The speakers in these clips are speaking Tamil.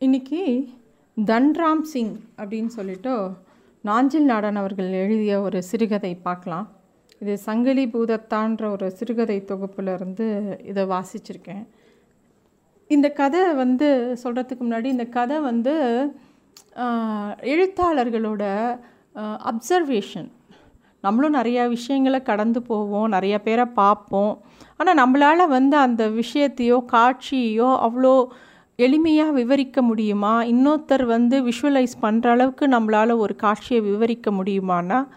இன்னைக்கு தன்ராம் சிங் அப்படின்னு சொல்லிட்டு நாஞ்சில் நாடன் அவர்கள் எழுதிய ஒரு சிறுகதை பார்க்கலாம். இது சங்கிலி பூதத்தான்ற ஒரு சிறுகதை தொகுப்புல இருந்து இதை வாசிச்சிருக்கேன். இந்த கதை வந்து சொல்கிறதுக்கு முன்னாடி இந்த கதை வந்து எழுத்தாளர்களோட அப்சர்வேஷன் நம்மளும் நிறையா விஷயங்களை கடந்து போவோம் நிறையா பேரை பார்ப்போம். ஆனால் நம்மளால் வந்து அந்த விஷயத்தையோ காட்சியோ அவ்வளோ எளிமையாக விவரிக்க முடியுமா? இன்னொருத்தர் வந்து விஷுவலைஸ் பண்ணுற அளவுக்கு நம்மளால் ஒரு காட்சியை விவரிக்க முடியுமானா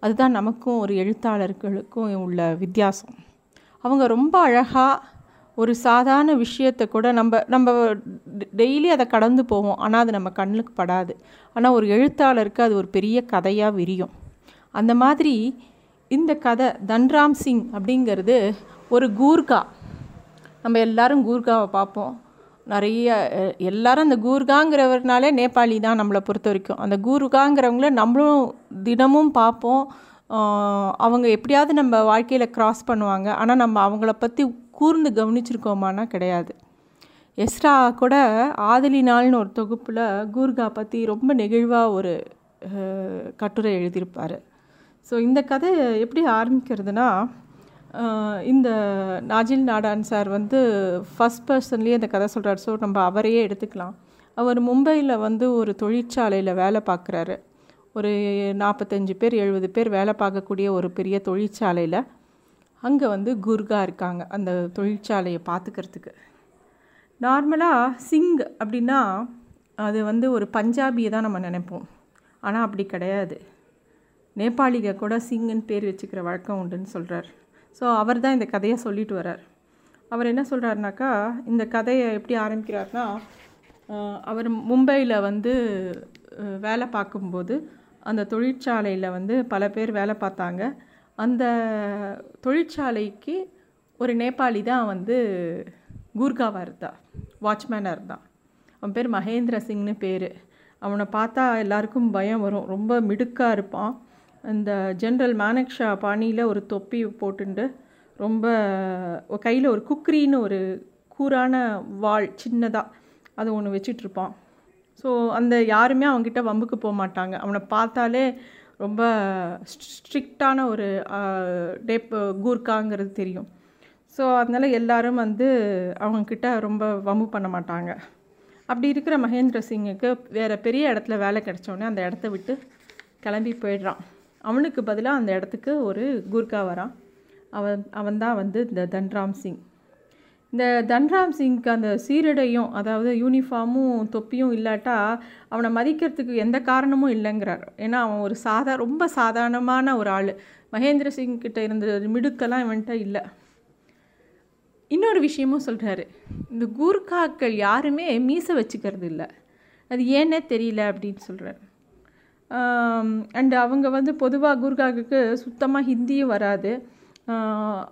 அதுதான் நமக்கும் ஒரு எழுத்தாளர்களுக்கும் உள்ள வித்தியாசம். அவங்க ரொம்ப அழகாக ஒரு சாதாரண விஷயத்தை கூட நம்ம நம்ம டெய்லி அதை கடந்து போவோம். ஆனால் அது நம்ம கண்ணுக்கு படாது. ஆனால் ஒரு எழுத்தாளருக்கு அது ஒரு பெரிய கதையாக விரியும். அந்த மாதிரி இந்த கதை தன்ராம் சிங் அப்படிங்கிறது ஒரு கூர்கா. நம்ம எல்லாரும் கூர்காவை பார்ப்போம். நிறைய எல்லாரும் அந்த கூர்காங்கிறவர்னாலே நேபாளி தான் நம்மளை பொறுத்த வரைக்கும். அந்த கூர்காங்கிறவங்கள நம்மளும் தினமும் பார்ப்போம். அவங்க எப்படியாவது நம்ம வாழ்க்கையில் க்ராஸ் பண்ணுவாங்க. ஆனால் நம்ம அவங்கள பற்றி கூர்ந்து கவனிச்சிருக்கோமானா கிடையாது. எஸ்ரா கூட ஆதலி நாள்னு ஒரு தொகுப்பில் கூர்கா பற்றி ரொம்ப நெகிழ்வாக ஒரு கட்டுரை எழுதியிருப்பார். ஸோ இந்த கதை எப்படி ஆரம்பிக்கிறதுனா இந்த நாஜில் நாடான் சார் வந்து ஃபஸ்ட் பர்சன்லேயே இந்த கதை சொல்கிறார் ஸோ நம்ம அவரையே எடுத்துக்கலாம். அவர் மும்பையில் வந்து ஒரு தொழிற்சாலையில் வேலை பார்க்குறாரு. ஒரு நாற்பத்தஞ்சு பேர் எழுபது பேர் வேலை பார்க்கக்கூடிய ஒரு பெரிய தொழிற்சாலையில் அங்கே வந்து குர்கா இருக்காங்க அந்த தொழிற்சாலையை பார்த்துக்கிறதுக்கு. நார்மலாக சிங் அப்படின்னா அது வந்து ஒரு பஞ்சாபியை தான் நம்ம நினைப்போம். ஆனால் அப்படி கிடையாது. நேபாளிக கூட சிங்குன்னு பேர் வச்சுக்கிற வழக்கம் உண்டுன்னு சொல்கிறார் ஸோ அவர் தான் இந்த கதையை சொல்லிட்டு வர்றார். அவர் என்ன சொல்கிறாருனாக்கா இந்த கதையை எப்படி ஆரம்பிக்கிறார்னா அவர் மும்பையில் வந்து வேலை பார்க்கும்போது அந்த தொழிற்சாலையில் வந்து பல பேர் வேலை பார்த்தாங்க. அந்த தொழிற்சாலைக்கு ஒரு நேபாளி தான் வந்து கூர்காவாக இருந்தா வாட்ச்மேனாக இருந்தான் அவன் பேர் மகேந்திர சிங்னு பேர். அவனை பார்த்தா எல்லாருக்கும் பயம் வரும். ரொம்ப மிடுக்காக இருப்பான். இந்த ஜென்ரல் மானக்ஷா பாணியில் ஒரு தொப்பி போட்டுண்டு. ரொம்ப கையில் ஒரு குக்ரின்னு ஒரு கூரான வாள் சின்னதாக அது ஒன்று வச்சிட்ருப்பான். ஸோ அந்த யாருமே அவங்ககிட்ட வம்புக்கு போக மாட்டாங்க. அவனை பார்த்தாலே ரொம்ப ஸ்ட்ரிக்டான ஒரு டேப் கூர்க்காங்கிறது தெரியும். ஸோ அதனால் எல்லோரும் வந்து அவங்கக்கிட்ட ரொம்ப வம்பு பண்ண மாட்டாங்க. அப்படி இருக்கிற மகேந்திர சிங்குக்கு வேறு பெரிய இடத்துல வேலை கிடைச்சோடனே அந்த இடத்த விட்டு கிளம்பி போயிடுறான். அவனுக்கு பதிலாக அந்த இடத்துக்கு ஒரு குர்கா வரான் அவன் அவன்தான் வந்து இந்த தன்ராம் சிங். இந்த தன்ராம் சிங்க்கு அந்த சீருடையும் அதாவது யூனிஃபார்மும் தொப்பியும் இல்லாட்டா அவனை மதிக்கிறதுக்கு எந்த காரணமும் இல்லைங்கிறார். ஏன்னா அவன் ஒரு சாதா ரொம்ப சாதாரணமான ஒரு ஆள். மகேந்திர சிங் கிட்ட இருந்த மிடுக்கெல்லாம் இவன்கிட்ட இல்லை. இன்னொரு விஷயமும் சொல்கிறாரு இந்த கூர்காக்கள் யாருமே மீசை வச்சுக்கிறது இல்லை. அது ஏன்னே தெரியல அப்படின்னு சொல்கிறார் அண்ட் அவங்க வந்து பொதுவாக கூர்க்காவுக்கு சுத்தமாக ஹிந்தியும் வராது.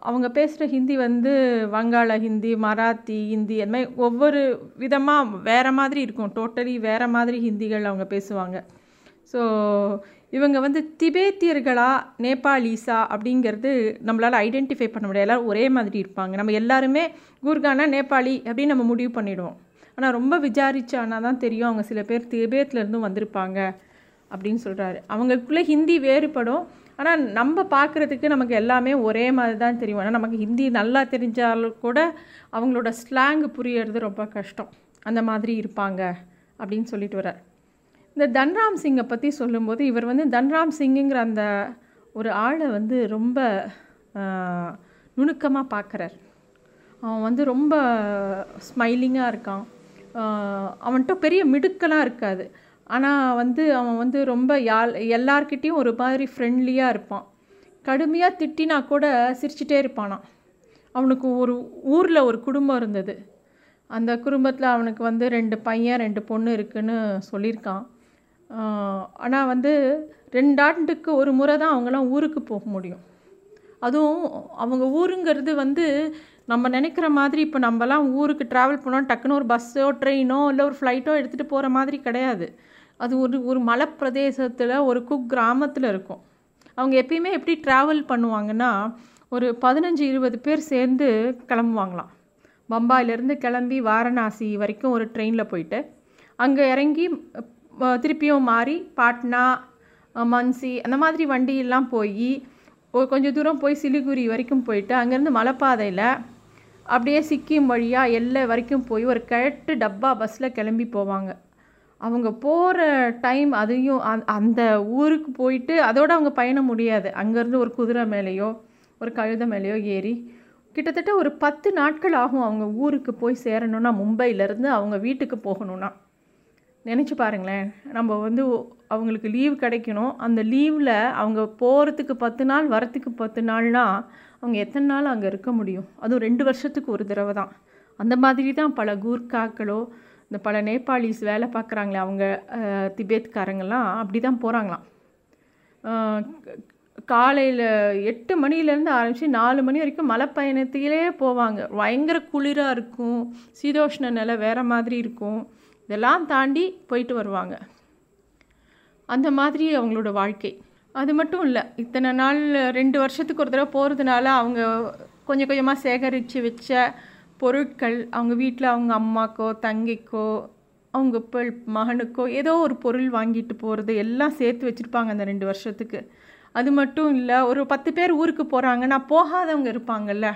அவங்க பேசுகிற ஹிந்தி வந்து வங்காள ஹிந்தி மராத்தி ஹிந்தி அந்த மாதிரி ஒவ்வொரு விதமாக வேறு மாதிரி இருக்கும். டோட்டலி வேறு மாதிரி ஹிந்திகள் அவங்க பேசுவாங்க. ஸோ இவங்க வந்து திபேத்தியர்களா நேபாளிஸா அப்படிங்கிறது நம்மளால் ஐடென்டிஃபை பண்ண முடியாது. எல்லோரும் ஒரே மாதிரி இருப்பாங்க. நம்ம எல்லாருமே கூர்கானா நேபாளி அப்படின்னு நம்ம முடிவு பண்ணிவிடுவோம் ஆனால் ரொம்ப விசாரிச்சானா தான் தெரியும். அவங்க சில பேர் திபேத்லேருந்தும் வந்திருப்பாங்க. அப்படின்னு சொல்கிறாரு அவங்களுக்குள்ளே ஹிந்தி வேறுபடும். ஆனால் நம்ம பார்க்குறதுக்கு நமக்கு எல்லாமே ஒரே மாதிரி தான் தெரியும். ஆனால் நமக்கு ஹிந்தி நல்லா தெரிஞ்சாலும் கூட அவங்களோட ஸ்லாங் புரியறது ரொம்ப கஷ்டம். அந்த மாதிரி இருப்பாங்க அப்படின்னு சொல்லிட்டு வர்றார். இந்த தன்ராம் சிங்கை பற்றி சொல்லும்போது இவர் வந்து தன்ராம் சிங்குங்கிற அந்த ஒரு ஆளை வந்து ரொம்ப நுணுக்கமாக பார்க்குறார். அவன் வந்து ரொம்ப ஸ்மைலிங்காக இருக்கான். அவன்கிட்ட பெரிய மிடுக்கெல்லாம் இருக்காது. ஆனால் வந்து அவன் வந்து ரொம்ப யாழ் எல்லார்கிட்டேயும் ஒரு மாதிரி ஃப்ரெண்ட்லியாக இருப்பான். கடுமையாக திட்டினா கூட சிரிச்சிட்டே இருப்பானான் அவனுக்கு ஒரு ஊரில் ஒரு குடும்பம் இருந்தது. அந்த குடும்பத்தில் அவனுக்கு வந்து ரெண்டு பையன் ரெண்டு பொண்ணு இருக்குன்னு சொல்லியிருக்கான். ஆனால் வந்து ரெண்டாண்டுக்கு ஒரு முறை தான் அவங்களாம் ஊருக்கு போக முடியும். அதுவும் அவங்க ஊருங்கிறது வந்து நம்ம நினைக்கிற மாதிரி இப்போ நம்மலாம் ஊருக்கு ட்ராவல் பண்ணோம் டக்குன்னு ஒரு பஸ்ஸோ ட்ரெயினோ இல்லை ஒரு ஃப்ளைட்டோ எடுத்துகிட்டு போகிற மாதிரி கிடையாது. அது ஒரு ஒரு மலைப்பிரதேசத்தில் ஒரு குக் கிராமத்தில் இருக்கும். அவங்க எப்பயுமே எப்படி ட்ராவல் பண்ணுவாங்கன்னா ஒரு பதினஞ்சு இருபது பேர் சேர்ந்து கிளம்புவாங்களாம். பம்பாயிலேருந்து கிளம்பி வாரணாசி வரைக்கும் ஒரு ட்ரெயினில் போயிட்டு அங்கே இறங்கி திருப்பியும் மாறி பாட்னா மன்சி அந்த மாதிரி வண்டியெல்லாம் போய் கொஞ்சம் தூரம் போய் சிலிகுரி வரைக்கும் போயிட்டு அங்கேருந்து மலைப்பாதையில் அப்படியே சிக்கிம் வழியாக எல்லை வரைக்கும் போய் ஒரு கிழட்டு டப்பா பஸ்ஸில் கிளம்பி போவாங்க. அவங்க போகிற டைம் அதையும் அந்த- அந்த ஊருக்கு போயிட்டு அதோடு அவங்க பயணம் முடியாது. அங்கேருந்து ஒரு குதிரை மேலேயோ ஒரு கழுத மேலேயோ ஏறி கிட்டத்தட்ட ஒரு பத்து நாட்கள் ஆகும் அவங்க ஊருக்கு போய் சேரணும்னா மும்பையிலேருந்து அவங்க வீட்டுக்கு போகணும்னா. நினச்சி பாருங்களேன். நம்ம வந்து அவங்களுக்கு லீவ் கிடைக்கணும். அந்த லீவில் அவங்க போகிறதுக்கு பத்து நாள் வரத்துக்கு பத்து நாள்னா அவங்க எத்தனை நாள் அங்கே இருக்க முடியும்? அதுவும் ரெண்டு வருஷத்துக்கு ஒரு தடவை தான். அந்த மாதிரி தான் பல கூர்க்காக்களோ இந்த பல நேபாளிஸ் வேலை பார்க்குறாங்களே அவங்க அஹ், திபேத்காரங்கெல்லாம் அப்படி தான் போகிறாங்களாம் காலையில் எட்டு மணிலேருந்து ஆரம்பித்து நாலு மணி வரைக்கும் மலை பயணத்திலே போவாங்க. பயங்கர குளிராக இருக்கும் சீதோஷ்ண நிலை வேறு மாதிரி இருக்கும். இதெல்லாம் தாண்டி போயிட்டு வருவாங்க. அந்த மாதிரி அவங்களோட வாழ்க்கை. அது மட்டும் இல்லை இத்தனை நாள் ரெண்டு வருஷத்துக்கு ஒரு தடவை போகிறதுனால அவங்க கொஞ்சம் கொஞ்சமாக சேகரித்து வச்ச பொருட்கள் அவங்க வீட்டில் அவங்க அம்மாக்கோ தங்கைக்கோ அவங்க இப்போ மகனுக்கோ ஏதோ ஒரு பொருள் வாங்கிட்டு போகிறது எல்லாம் சேர்த்து வச்சுருப்பாங்க அந்த ரெண்டு வருஷத்துக்கு. அது மட்டும் இல்லை ஒரு பத்து பேர் ஊருக்கு போகிறாங்கன்னா போகாதவங்க இருப்பாங்கல்ல.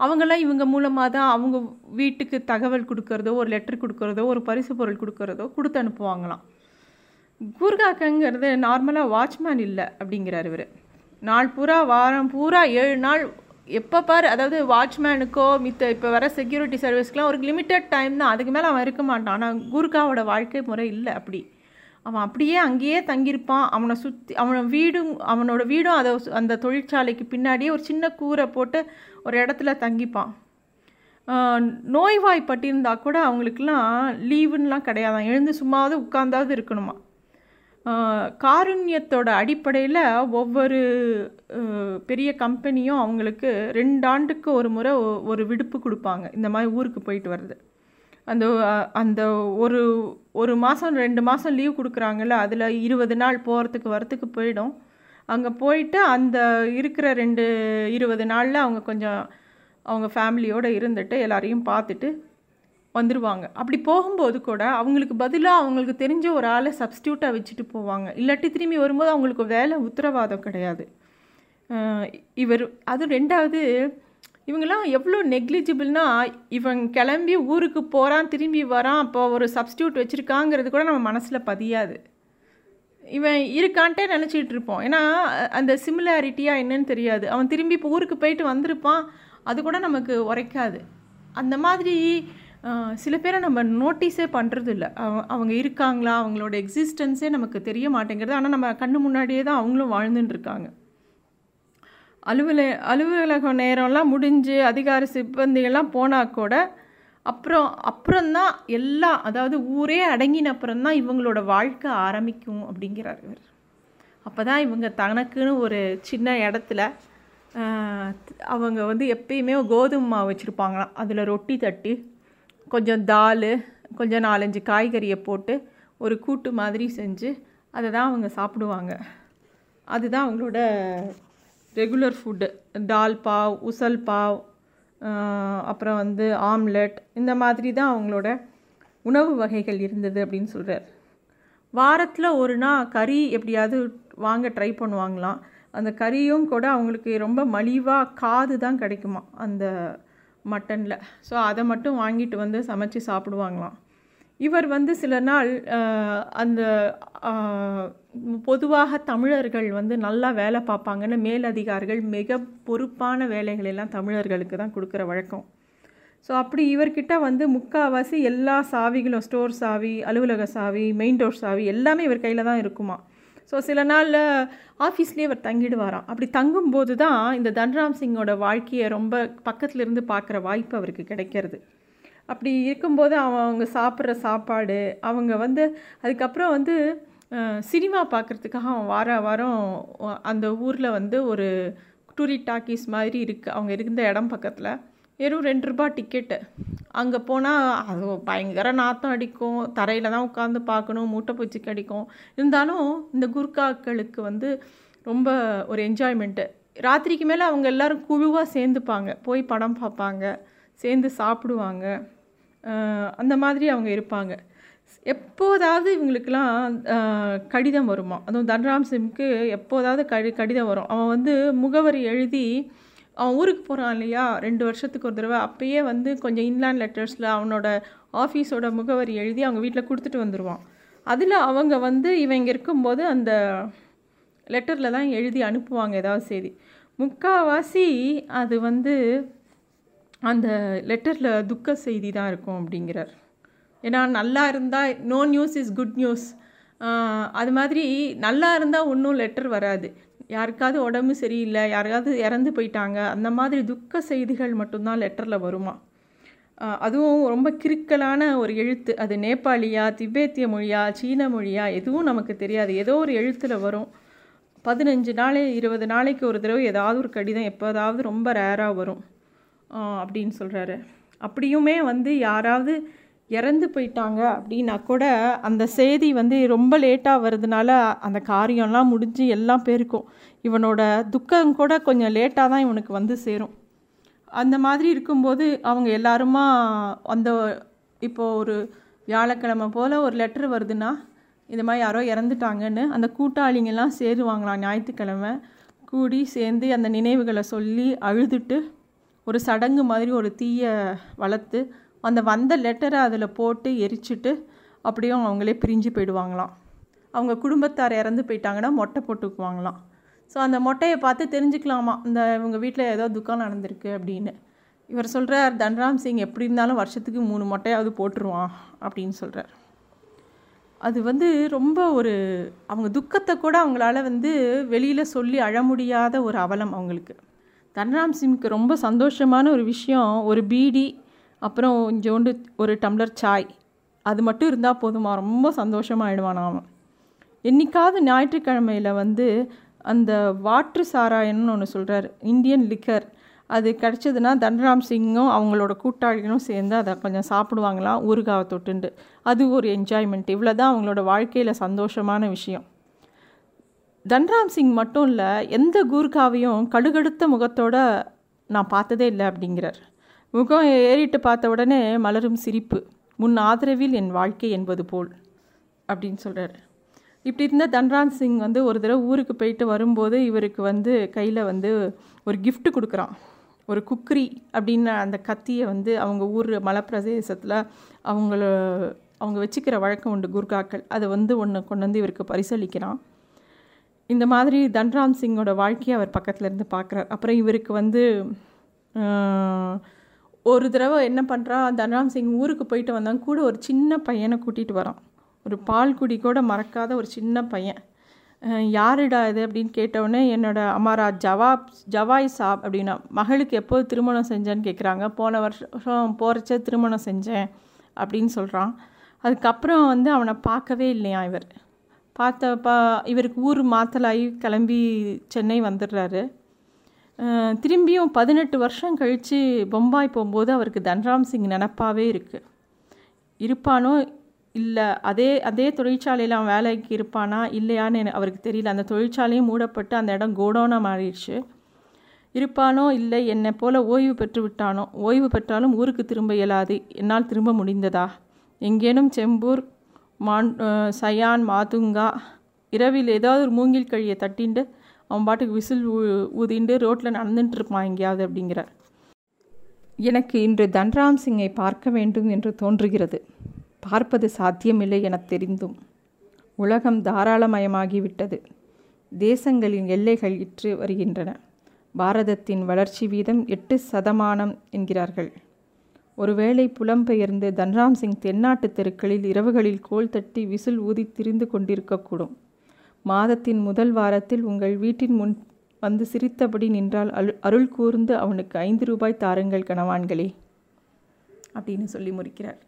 அவங்களாம் இவங்க மூலமாக தான் அவங்க வீட்டுக்கு தகவல் கொடுக்கறதோ ஒரு லெட்டர் கொடுக்கறதோ ஒரு பரிசு பொருள் கொடுக்கறதோ கொடுத்து அனுப்புவாங்களாம். கூர்காக்கங்கிறது நார்மலாக வாட்ச்மேன் இல்லை அப்படிங்கிறார் இவர். நாள் பூரா வாரம் பூரா ஏழு நாள் எப்போ பார் அதாவது வாட்ச்மேனுக்கோ மித்த இப்போ வர செக்யூரிட்டி சர்வீஸ்க்குலாம் ஒரு லிமிட்டட் டைம் தான். அதுக்கு மேலே அவன் இருக்க மாட்டான். ஆனால் குர்காவோட வாழ்க்கை முறை இல்லை அப்படி. அவன் அப்படியே அங்கேயே தங்கியிருப்பான். அவனை சுற்றி அவனை வீடும் அவனோட வீடும் அதை அந்த தொழிற்சாலைக்கு பின்னாடியே ஒரு சின்ன கூரை போட்டு ஒரு இடத்துல தங்கிப்பான். நோய்வாய்ப்பட்டிருந்தா கூட அவங்களுக்குலாம் லீவுன்னெலாம் கிடையாதான் எழுந்து சும்மாவது உட்காந்தாவது இருக்கணுமா காருண்யத்தோட அடிப்படையில் ஒவ்வொரு பெரிய கம்பெனியும் அவங்களுக்கு ரெண்டு ஆண்டுக்கு ஒரு முறை ஒரு விடுப்பு கொடுப்பாங்க. இந்த மாதிரி ஊருக்கு போயிட்டு வர்றது. அந்த அந்த ஒரு ஒரு மாதம் ரெண்டு மாதம் லீவ் கொடுக்குறாங்கல்ல அதில் இருபது நாள் போகிறதுக்கு வரத்துக்கு போயிடும். அங்கே போயிட்டு அந்த இருக்கிற ரெண்டு இருபது நாளில் அவங்க கொஞ்சம் அவங்க ஃபேமிலியோடு இருந்துட்டு எல்லாரையும் பார்த்துட்டு வந்துடுவாங்க அப்படி போகும்போது கூட அவங்களுக்கு பதிலாக அவங்களுக்கு தெரிஞ்ச ஒரு ஆளை சப்ஸ்டியூட்டாக வச்சுட்டு போவாங்க. இல்லாட்டி திரும்பி வரும்போது அவங்களுக்கு வேலை உத்தரவாதம் கிடையாது. இவர் அது ரெண்டாவது இவங்கெல்லாம் எவ்வளோ நெக்லிஜிபிள்னா இவன் கிளம்பி ஊருக்கு போகிறான் திரும்பி வரான் அப்போ ஒரு சப்ஸ்டியூட் வச்சுருக்காங்கிறது கூட நம்ம மனசில் பதியாது. இவன் இருக்கான்ட்டே நினச்சிட்டு இருப்போம். ஏன்னா அந்த சிமிலாரிட்டியாக என்னன்னு தெரியாது. அவன் திரும்பி இப்போ ஊருக்கு போயிட்டு வந்திருப்பான். அது கூட நமக்கு உரைக்காது. அந்த மாதிரி சில பேரை நம்ம நோட்டீஸே பண்ணுறதில்ல அவங்க இருக்காங்களா? அவங்களோட எக்ஸிஸ்டன்ஸே நமக்கு தெரிய மாட்டேங்கிறது. ஆனால் நம்ம கண்ணு முன்னாடியே தான் அவங்களும் வாழ்ந்துட்டு இருக்காங்க. அலுவல அலுவலக நேரம்லாம் முடிஞ்சு அதிகார சிப்பந்திகள்லாம் போனால் கூட அப்புறம் அப்புறம்தான் எல்லாம் அதாவது ஊரே அடங்கின அப்புறம்தான் இவங்களோட வாழ்க்கை ஆரம்பிக்கும் அப்படிங்கிறார் இவர். அப்போ தான் இவங்க தனக்குன்னு ஒரு சின்ன இடத்துல அவங்க வந்து எப்பயுமே கோதுமை மாவு வச்சுருப்பாங்களாம். அதில் ரொட்டி தட்டி கொஞ்சம் தால் கொஞ்சம் நாலஞ்சு காய்கறியை போட்டு ஒரு கூட்டு மாதிரி செஞ்சு அதை தான் அவங்க சாப்பிடுவாங்க. அதுதான் அவங்களோட ரெகுலர் ஃபுட்டு தால் பாவ் உசல் பாவ் அப்புறம் வந்து ஆம்லெட் இந்த மாதிரி தான் அவங்களோட உணவு வகைகள் இருந்தது அப்படின்னு சொல்கிறார் வாரத்தில் ஒரு நாள் கறி எப்படியாவது வாங்க ட்ரை பண்ணுவாங்களாம். அந்த கறியும் கூட அவங்களுக்கு ரொம்ப மலிவாக காது தான் கிடைக்குமா அந்த மட்டனில். ஸோ அதை மட்டும் வாங்கிட்டு வந்து சமைச்சு சாப்பிடுவாங்களாம். இவர் வந்து சில நாள் அந்த பொதுவாக தமிழர்கள் வந்து நல்லா வேலை பார்ப்பாங்கன்னு மேலதிகாரிகள் மிக பொறுப்பான வேலைகள் எல்லாம் தமிழர்களுக்கு தான் கொடுக்குற வழக்கம். ஸோ அப்படி இவர்கிட்ட வந்து முக்கால்வாசி எல்லா சாவிகளும் ஸ்டோர் சாவி அலுவலக சாவி மெயின் டோர் சாவி எல்லாமே இவர் கையில் தான் இருக்குமா ஸோ சில நாளில் ஆஃபீஸ்லேயே அவர் தங்கிடுவாராம். அப்படி தங்கும்போது தான் இந்த தன்ராம் சிங்கோட வாழ்க்கையை ரொம்ப பக்கத்துலேருந்து பார்க்குற வாய்ப்பு அவருக்கு கிடைக்கிறது. அப்படி இருக்கும்போது அவன் அவங்க சாப்பிட்ற சாப்பாடு அவங்க வந்து அதுக்கப்புறம் வந்து சினிமா பார்க்குறதுக்காக அவன் வார வாரம் அந்த ஊரில் வந்து ஒரு டூரி டாக்கீஸ் மாதிரி இருக்குது அவங்க இருந்த இடம் பக்கத்தில். வெறும் ரெண்டு ரூபாய் டிக்கெட்டு அங்கே போனால் அது பயங்கர நாத்தம் அடிக்கும். தரையில் தான் உட்காந்து பார்க்கணும். மூட்டை பூச்சி கடிக்கும் இருந்தாலும் இந்த குர்காக்களுக்கு வந்து ரொம்ப ஒரு என்ஜாய்மெண்ட்டு ராத்திரிக்கு மேலே அவங்க எல்லாரும் குழுவாக சேர்ந்துப்பாங்க. போய் படம் பார்ப்பாங்க. சேர்ந்து சாப்பிடுவாங்க. அந்த மாதிரி அவங்க இருப்பாங்க. எப்போதாவது இவங்களுக்கெல்லாம் கடிதம் வருமா? அதுவும் தன்ராம் சிங்க்கு எப்போதாவது கடி கடிதம் வரும். அவன் வந்து முகவரி எழுதி அவன் ஊருக்கு போகிறான் இல்லையா? ரெண்டு வருஷத்துக்கு ஒரு தடவை அப்போயே வந்து கொஞ்சம் இன்லேண்ட் லெட்டர்ஸில் அவனோட ஆஃபீஸோட முகவரி எழுதி அவங்க வீட்டில் கொடுத்துட்டு வந்துடுவான் அதில் அவங்க வந்து இவன் இங்கே இருக்கும்போது அந்த லெட்டரில் தான் எழுதி அனுப்புவாங்க ஏதாவது செய்தி. முக்காவாசி அது வந்து அந்த லெட்டரில் துக்க செய்தி தான் இருக்கும் அப்படிங்கிறார். ஏன்னா நல்லா இருந்தால் no news is good news அது மாதிரி நல்லா இருந்தால் ஒன்றும் லெட்டர் வராது. யாருக்காவது உடம்பு சரியில்லை யாருக்காவது இறந்து போயிட்டாங்க அந்த மாதிரி துக்க செய்திகள் மட்டும்தான் லெட்டரில் வருமா? அதுவும் ரொம்ப கிறுக்கலான ஒரு எழுத்து. அது நேபாளியா திபேத்திய மொழியா சீன மொழியா எதுவும் நமக்கு தெரியாது. ஏதோ ஒரு எழுத்தில் வரும். பதினஞ்சு நாள் இருபது நாளைக்கு ஒரு தடவை ஏதாவது ஒரு கடிதம் எப்போதாவது ரொம்ப ரேராக வரும். அப்படின்னு சொல்கிறாரு அப்படியுமே வந்து யாராவது இறந்து போயிட்டாங்க அப்படின்னா கூட அந்த செய்தி வந்து ரொம்ப லேட்டாக வர்றதுனால அந்த காரியம்லாம் முடிஞ்சு எல்லாம் பேருக்கும். இவனோட துக்கம் கூட கொஞ்சம் லேட்டாக தான் இவனுக்கு வந்து சேரும். அந்த மாதிரி இருக்கும்போது அவங்க எல்லாருமா அந்த இப்போ ஒரு வியாழக்கிழமை போல் ஒரு லெட்ரு வருதுன்னா இந்த மாதிரி யாரோ இறந்துட்டாங்கன்னு அந்த கூட்டாளிங்கெல்லாம் சேருவாங்களாம் ஞாயிற்றுக்கிழமை? கூடி சேர்ந்து அந்த நினைவுகளை சொல்லி அழுதுட்டு ஒரு சடங்கு மாதிரி ஒரு தீயை வளர்த்து அந்த வந்த லெட்டரை அதில் போட்டு எரிச்சிட்டு அப்படியும் அவங்களே பிரிஞ்சு போயிடுவாங்களாம். அவங்க குடும்பத்தார் இறந்து போயிட்டாங்கன்னா மொட்டை போட்டுக்குவாங்களாம். ஸோ அந்த மொட்டையை பார்த்து தெரிஞ்சுக்கலாமா? இந்த இவங்க வீட்டில் ஏதோ துக்கம் நடந்திருக்கு அப்படின்னு. இவர் சொல்கிறார் தன்ராம் சிங் எப்படி இருந்தாலும் வருஷத்துக்கு மூணு மொட்டையாவது போட்டுருவான் அப்படின்னு சொல்கிறார் அது வந்து ரொம்ப ஒரு அவங்க துக்கத்தை கூட அவங்களால வந்து வெளியில் சொல்லி அழ முடியாத ஒரு அவலம் அவங்களுக்கு. தன்ராம் சிங்க்கு ரொம்ப சந்தோஷமான ஒரு விஷயம் ஒரு பீடி அப்புறம் கொஞ்சோண்டு ஒரு டம்ளர் சாய். அது மட்டும் இருந்தால் போதுமா? ரொம்ப சந்தோஷமாயிடுவான் அவன். என்றைக்காவது ஞாயிற்றுக்கிழமையில் வந்து அந்த வாட்ரு சாராயம்னு ஒன்று சொல்கிறார் இந்தியன் லிக்கர். அது கிடச்சதுன்னா தன்ராம் சிங்கும் அவங்களோட கூட்டாளிகளும் சேர்ந்து அதை கொஞ்சம் சாப்பிடுவாங்களாம் ஊறுகாவை தொட்டுண்டு. அது ஒரு என்ஜாய்மெண்ட் இவ்வளோ தான் அவங்களோட வாழ்க்கையில் சந்தோஷமான விஷயம். தன்ராம் சிங் மட்டும் இல்லை எந்த கூர்காவையும் கடுகடுத்த முகத்தோடு நான் பார்த்ததே இல்லை அப்படிங்கிறார். முகம் ஏறிட்டு பார்த்த உடனே மலரும் சிரிப்பு. முன் ஆதரவில் என் வாழ்க்கை என்பது போல் அப்படின்னு சொல்கிறார் இப்படி இருந்த தன்ராஜ் சிங் வந்து ஒரு தடவை ஊருக்கு போயிட்டு வரும்போது இவருக்கு வந்து கையில் வந்து ஒரு கிஃப்ட் கொடுக்குறான். ஒரு குக்ரி அப்படின்னு அந்த கத்தியை வந்து அவங்க ஊர் மலப்பிரதேசத்தில் அவங்கள அவங்க வச்சுக்கிற வழக்கம் உண்டு குர்காக்கள். அதை வந்து ஒன்று கொண்டு வந்து இவருக்கு பரிசளிக்கிறான். இந்த மாதிரி தன்ராம் சிங்கோட வாழ்க்கையை அவர் பக்கத்தில் இருந்து பார்க்குறார். அப்புறம் இவருக்கு வந்து ஒரு தடவை என்ன பண்ணுறான் தன்ராம் சிங் ஊருக்கு போயிட்டு வந்தாங்க கூட ஒரு சின்ன பையனை கூட்டிகிட்டு வரான். ஒரு பால் குடி கூட மறக்காத ஒரு சின்ன பையன். யாருடா இது அப்படின்னு கேட்டவுடனே என்னோடய அமாரா ஜவாப் ஜவாய் சாப் அப்படின்னா மகளுக்கு எப்போது திருமணம் செஞ்சேன்னு கேட்குறாங்க போன வருஷம் போகிறச்ச திருமணம் செஞ்சேன் அப்படின்னு சொல்கிறான் அதுக்கப்புறம் வந்து அவனை பார்க்கவே இல்லையா இவர்? பார்த்தப்ப இவருக்கு ஊர் மாத்தலாகி கிளம்பி சென்னை வந்துடுறாரு. திரும்பியும் பதினெட்டு வருஷம் கழித்து பொம்பாய் போகும்போது அவருக்கு தன்ராம் சிங் நினப்பாகவே இருக்குது இருப்பானோ இல்லை அதே அதே தொழிற்சாலையில் அவன் வேலைக்கு இருப்பானா இல்லையான்னு எனக்கு- அவருக்கு தெரியல. அந்த தொழிற்சாலையும் மூடப்பட்டு அந்த இடம் கோடோனாக மாறிடுச்சு. இருப்பானோ இல்லை என்னை போல் ஓய்வு பெற்று விட்டானோ? ஓய்வு பெற்றாலும் ஊருக்கு திரும்ப இயலாது. என்னால் திரும்ப முடிந்ததா? எங்கேனும் செம்பூர் மான் சயான் மாதுங்கா இரவில் ஏதாவது ஒரு மூங்கில் கழியை தட்டிண்டு அவன் பாட்டுக்கு விசில் ஊ ஊதிண்டு ரோட்டில் நடந்துட்டு இருப்பான் எங்கேயாவது அப்படிங்கிறார் எனக்கு இன்று தன்ராம் சிங்கை பார்க்க வேண்டும் என்று தோன்றுகிறது. பார்ப்பது சாத்தியமில்லை எனத் தெரிந்தும். உலகம் தாராளமயமாகிவிட்டது. தேசங்களின் எல்லைகள் இற்று வருகின்றன. பாரதத்தின் வளர்ச்சி வீதம் எட்டு சதமானம் என்கிறார்கள். ஒருவேளை புலம்பெயர்ந்து தன்ராம் சிங் தென்னாட்டு தெருக்களில் இரவுகளில் கோல் தட்டி விசில் ஊதி திரிந்து கொண்டிருக்கக்கூடும். மாதத்தின் முதல் வாரத்தில் உங்கள் வீட்டின் முன் வந்து சிரித்தபடி நின்றால் அரு அருள் கூர்ந்து அவனுக்கு ஐந்து ரூபாய் தாருங்கள் கணவான்களே. அப்படின்னு சொல்லி முடிக்கிறார்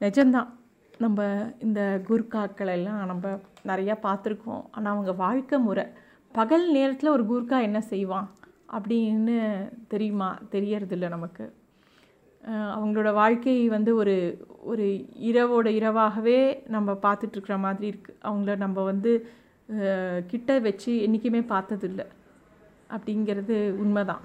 நிஜம்தான். நம்ம இந்த குர்காக்களெல்லாம் நம்ம நிறையா பார்த்துருக்கோம். ஆனால் அவங்க வாழ்க்கை முறை பகல் நேரத்தில் ஒரு குர்கா என்ன செய்வான் அப்படின்னு தெரியுமா? தெரியறதில்ல நமக்கு. அவங்களோட வாழ்க்கை வந்து ஒரு ஒரு இரவோட இரவாகவே நம்ம பார்த்துட்ருக்குற மாதிரி இருக்குது அவங்கள நம்ம வந்து கிட்ட வச்சு என்றைக்குமே பார்த்ததில்ல. அப்படிங்கிறது உண்மைதான்.